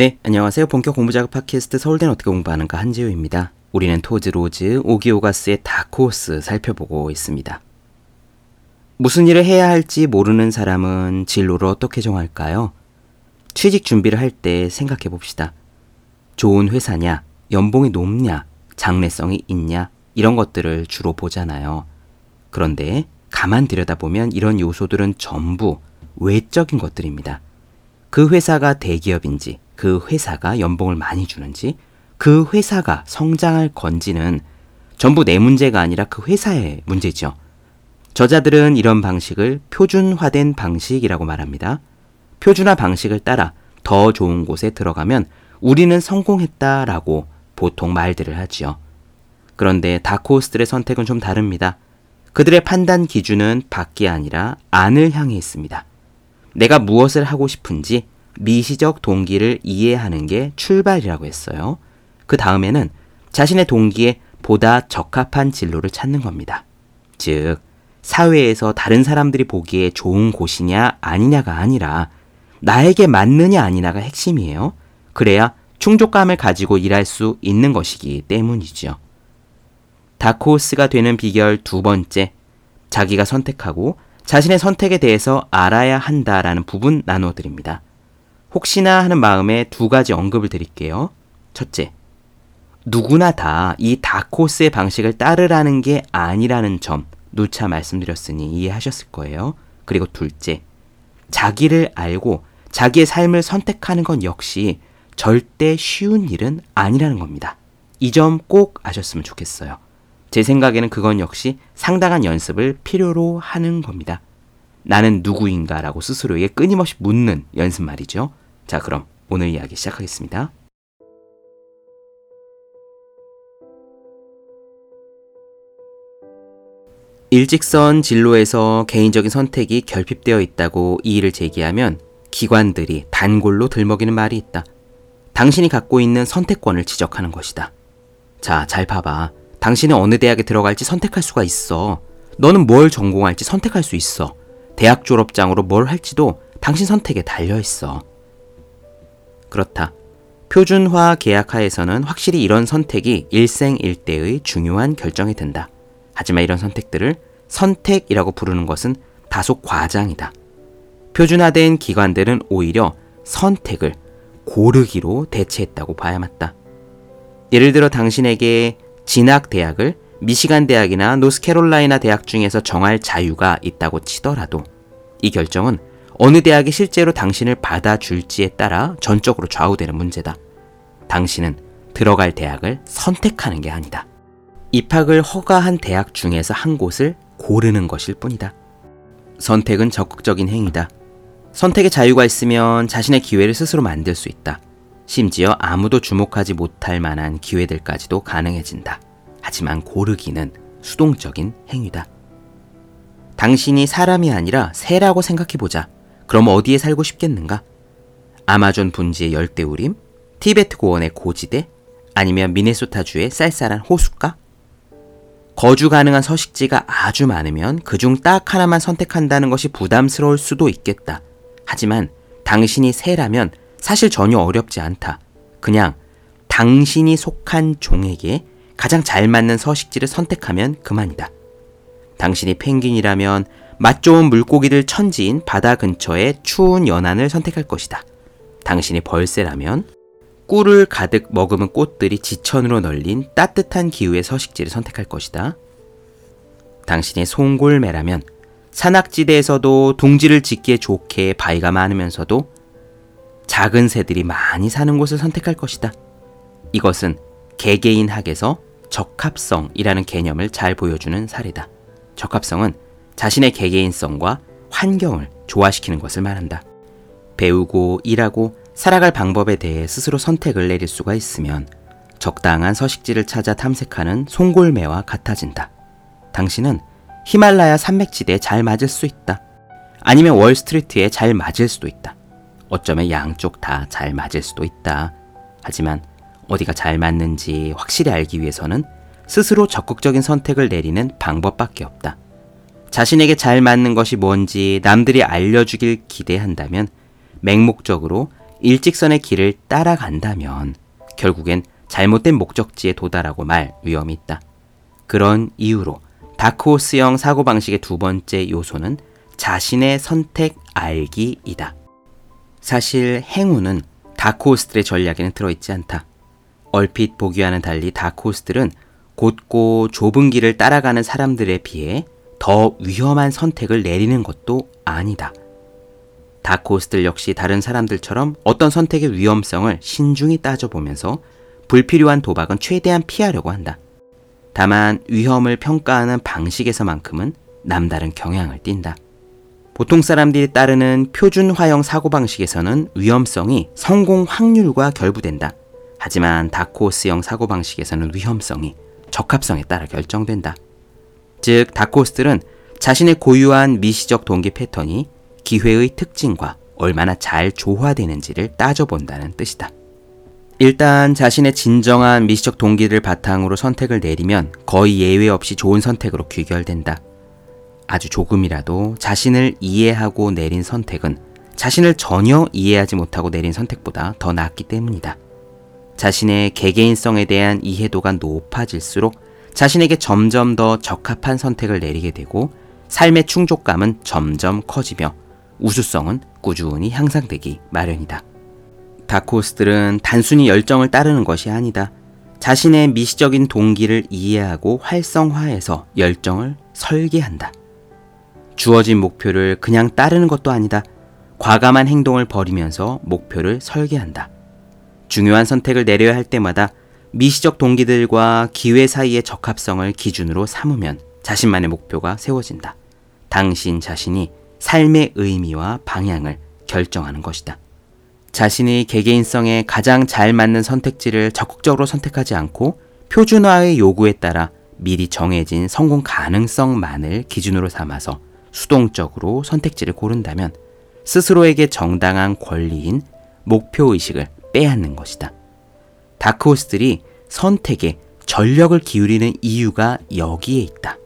네, 안녕하세요. 본격 공부 작업 팟캐스트 서울대는 어떻게 공부하는가 한지우입니다. 우리는 토즈 로즈 오기오가스의 다코스 살펴보고 있습니다. 무슨 일을 해야 할지 모르는 사람은 진로를 어떻게 정할까요? 취직 준비를 할 때 생각해 봅시다. 좋은 회사냐, 연봉이 높냐, 장래성이 있냐, 이런 것들을 주로 보잖아요. 그런데 가만 들여다보면 이런 요소들은 전부 외적인 것들입니다. 그 회사가 대기업인지, 그 회사가 연봉을 많이 주는지, 그 회사가 성장할 건지는 전부 내 문제가 아니라 그 회사의 문제죠. 저자들은 이런 방식을 표준화된 방식이라고 말합니다. 표준화 방식을 따라 더 좋은 곳에 들어가면 우리는 성공했다라고 보통 말들을 하지요. 그런데 다크호스들의 선택은 좀 다릅니다. 그들의 판단 기준은 밖이 아니라 안을 향해 있습니다. 내가 무엇을 하고 싶은지 미시적 동기를 이해하는 게 출발이라고 했어요. 그 다음에는 자신의 동기에 보다 적합한 진로를 찾는 겁니다. 즉, 사회에서 다른 사람들이 보기에 좋은 곳이냐 아니냐가 아니라 나에게 맞느냐 아니냐가 핵심이에요. 그래야 충족감을 가지고 일할 수 있는 것이기 때문이죠. 다크호스가 되는 비결 두 번째, 자기가 선택하고 자신의 선택에 대해서 알아야 한다라는 부분 나누어 드립니다. 혹시나 하는 마음에 두 가지 언급을 드릴게요. 첫째, 누구나 다 이 다크호스의 방식을 따르라는 게 아니라는 점 누차 말씀드렸으니 이해하셨을 거예요. 그리고 둘째, 자기를 알고 자기의 삶을 선택하는 건 역시 절대 쉬운 일은 아니라는 겁니다. 이 점 꼭 아셨으면 좋겠어요. 제 생각에는 그건 역시 상당한 연습을 필요로 하는 겁니다. 나는 누구인가라고 스스로에게 끊임없이 묻는 연습 말이죠. 자, 그럼 오늘 이야기 시작하겠습니다. 일직선 진로에서 개인적인 선택이 결핍되어 있다고 이의를 제기하면 기관들이 단골로 들먹이는 말이 있다. 당신이 갖고 있는 선택권을 지적하는 것이다. 자, 잘 봐봐. 당신은 어느 대학에 들어갈지 선택할 수가 있어. 너는 뭘 전공할지 선택할 수 있어. 대학 졸업장으로 뭘 할지도 당신 선택에 달려 있어. 그렇다. 표준화 계약 하에서는 확실히 이런 선택이 일생일대의 중요한 결정이 된다. 하지만 이런 선택들을 선택이라고 부르는 것은 다소 과장이다. 표준화된 기관들은 오히려 선택을 고르기로 대체했다고 봐야 맞다. 예를 들어 당신에게 진학 대학을 미시간 대학이나 노스캐롤라이나 대학 중에서 정할 자유가 있다고 치더라도 이 결정은 어느 대학이 실제로 당신을 받아줄지에 따라 전적으로 좌우되는 문제다. 당신은 들어갈 대학을 선택하는 게 아니다. 입학을 허가한 대학 중에서 한 곳을 고르는 것일 뿐이다. 선택은 적극적인 행위다. 선택의 자유가 있으면 자신의 기회를 스스로 만들 수 있다. 심지어 아무도 주목하지 못할 만한 기회들까지도 가능해진다. 하지만 고르기는 수동적인 행위다. 당신이 사람이 아니라 새라고 생각해보자. 그럼 어디에 살고 싶겠는가? 아마존 분지의 열대우림? 티베트 고원의 고지대? 아니면 미네소타주의 쌀쌀한 호숫가? 거주 가능한 서식지가 아주 많으면 그중 딱 하나만 선택한다는 것이 부담스러울 수도 있겠다. 하지만 당신이 새라면 사실 전혀 어렵지 않다. 그냥 당신이 속한 종에게 가장 잘 맞는 서식지를 선택하면 그만이다. 당신이 펭귄이라면 맛 좋은 물고기들 천지인 바다 근처의 추운 연안을 선택할 것이다. 당신이 벌새라면 꿀을 가득 머금은 꽃들이 지천으로 널린 따뜻한 기후의 서식지를 선택할 것이다. 당신의 송골매라면 산악지대에서도 둥지를 짓기에 좋게 바위가 많으면서도 작은 새들이 많이 사는 곳을 선택할 것이다. 이것은 개개인 학에서 적합성이라는 개념을 잘 보여주는 사례다. 적합성은 자신의 개개인성과 환경을 조화시키는 것을 말한다. 배우고 일하고 살아갈 방법에 대해 스스로 선택을 내릴 수가 있으면 적당한 서식지를 찾아 탐색하는 송골매와 같아진다. 당신은 히말라야 산맥지대에 잘 맞을 수 있다. 아니면 월스트리트에 잘 맞을 수도 있다. 어쩌면 양쪽 다 잘 맞을 수도 있다. 하지만 어디가 잘 맞는지 확실히 알기 위해서는 스스로 적극적인 선택을 내리는 방법밖에 없다. 자신에게 잘 맞는 것이 뭔지 남들이 알려주길 기대한다면 맹목적으로 일직선의 길을 따라간다면 결국엔 잘못된 목적지에 도달하고 말 위험이 있다. 그런 이유로 다크호스형 사고방식의 두 번째 요소는 자신의 선택 알기이다. 사실 행운은 다크호스들의 전략에는 들어있지 않다. 얼핏 보기와는 달리 다크호스들은 곧고 좁은 길을 따라가는 사람들에 비해 더 위험한 선택을 내리는 것도 아니다. 다크호스들 역시 다른 사람들처럼 어떤 선택의 위험성을 신중히 따져보면서 불필요한 도박은 최대한 피하려고 한다. 다만 위험을 평가하는 방식에서만큼은 남다른 경향을 띈다. 보통 사람들이 따르는 표준화형 사고방식에서는 위험성이 성공 확률과 결부된다. 하지만 다크호스형 사고방식에서는 위험성이 적합성에 따라 결정된다. 즉, 다크호스들은 자신의 고유한 미시적 동기 패턴이 기회의 특징과 얼마나 잘 조화되는지를 따져본다는 뜻이다. 일단 자신의 진정한 미시적 동기를 바탕으로 선택을 내리면 거의 예외 없이 좋은 선택으로 귀결된다. 아주 조금이라도 자신을 이해하고 내린 선택은 자신을 전혀 이해하지 못하고 내린 선택보다 더 낫기 때문이다. 자신의 개개인성에 대한 이해도가 높아질수록 자신에게 점점 더 적합한 선택을 내리게 되고 삶의 충족감은 점점 커지며 우수성은 꾸준히 향상되기 마련이다. 다크호스들은 단순히 열정을 따르는 것이 아니다. 자신의 미시적인 동기를 이해하고 활성화해서 열정을 설계한다. 주어진 목표를 그냥 따르는 것도 아니다. 과감한 행동을 벌이면서 목표를 설계한다. 중요한 선택을 내려야 할 때마다 미시적 동기들과 기회 사이의 적합성을 기준으로 삼으면 자신만의 목표가 세워진다. 당신 자신이 삶의 의미와 방향을 결정하는 것이다. 자신이 개개인성에 가장 잘 맞는 선택지를 적극적으로 선택하지 않고 표준화의 요구에 따라 미리 정해진 성공 가능성만을 기준으로 삼아서 수동적으로 선택지를 고른다면 스스로에게 정당한 권리인 목표의식을 빼앗는 것이다. 다크호스들이 선택에 전력을 기울이는 이유가 여기에 있다.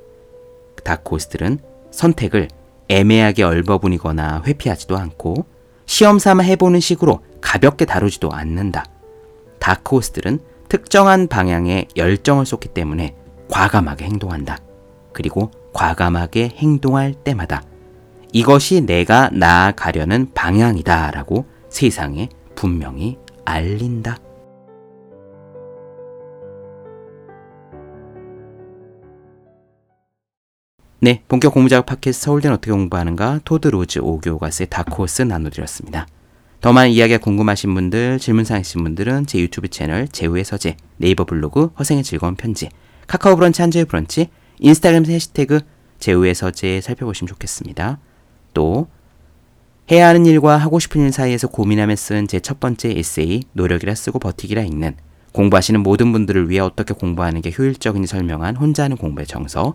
다크호스들은 선택을 애매하게 얼버무리거나 회피하지도 않고 시험 삼아 해보는 식으로 가볍게 다루지도 않는다. 다크호스들은 특정한 방향에 열정을 쏟기 때문에 과감하게 행동한다. 그리고 과감하게 행동할 때마다 이것이 내가 나아가려는 방향이다 라고 세상에 분명히 알린다. 네, 본격 공부자극 팟캐스트 서울대는 어떻게 공부하는가 토드 로즈 오기 오가스의 다크호스 나눠드렸습니다. 더 많은 이야기가 궁금하신 분들, 질문사항 있으신 분들은 제 유튜브 채널 제우의 서재, 네이버 블로그 허생의 즐거운 편지, 카카오 브런치 한주의 브런치, 인스타그램 해시태그 제우의 서재 살펴보시면 좋겠습니다. 또 해야 하는 일과 하고 싶은 일 사이에서 고민하며 쓴 제 첫 번째 에세이 노력이라 쓰고 버티기라 읽는 공부하시는 모든 분들을 위해 어떻게 공부하는 게 효율적인지 설명한 혼자 하는 공부의 정서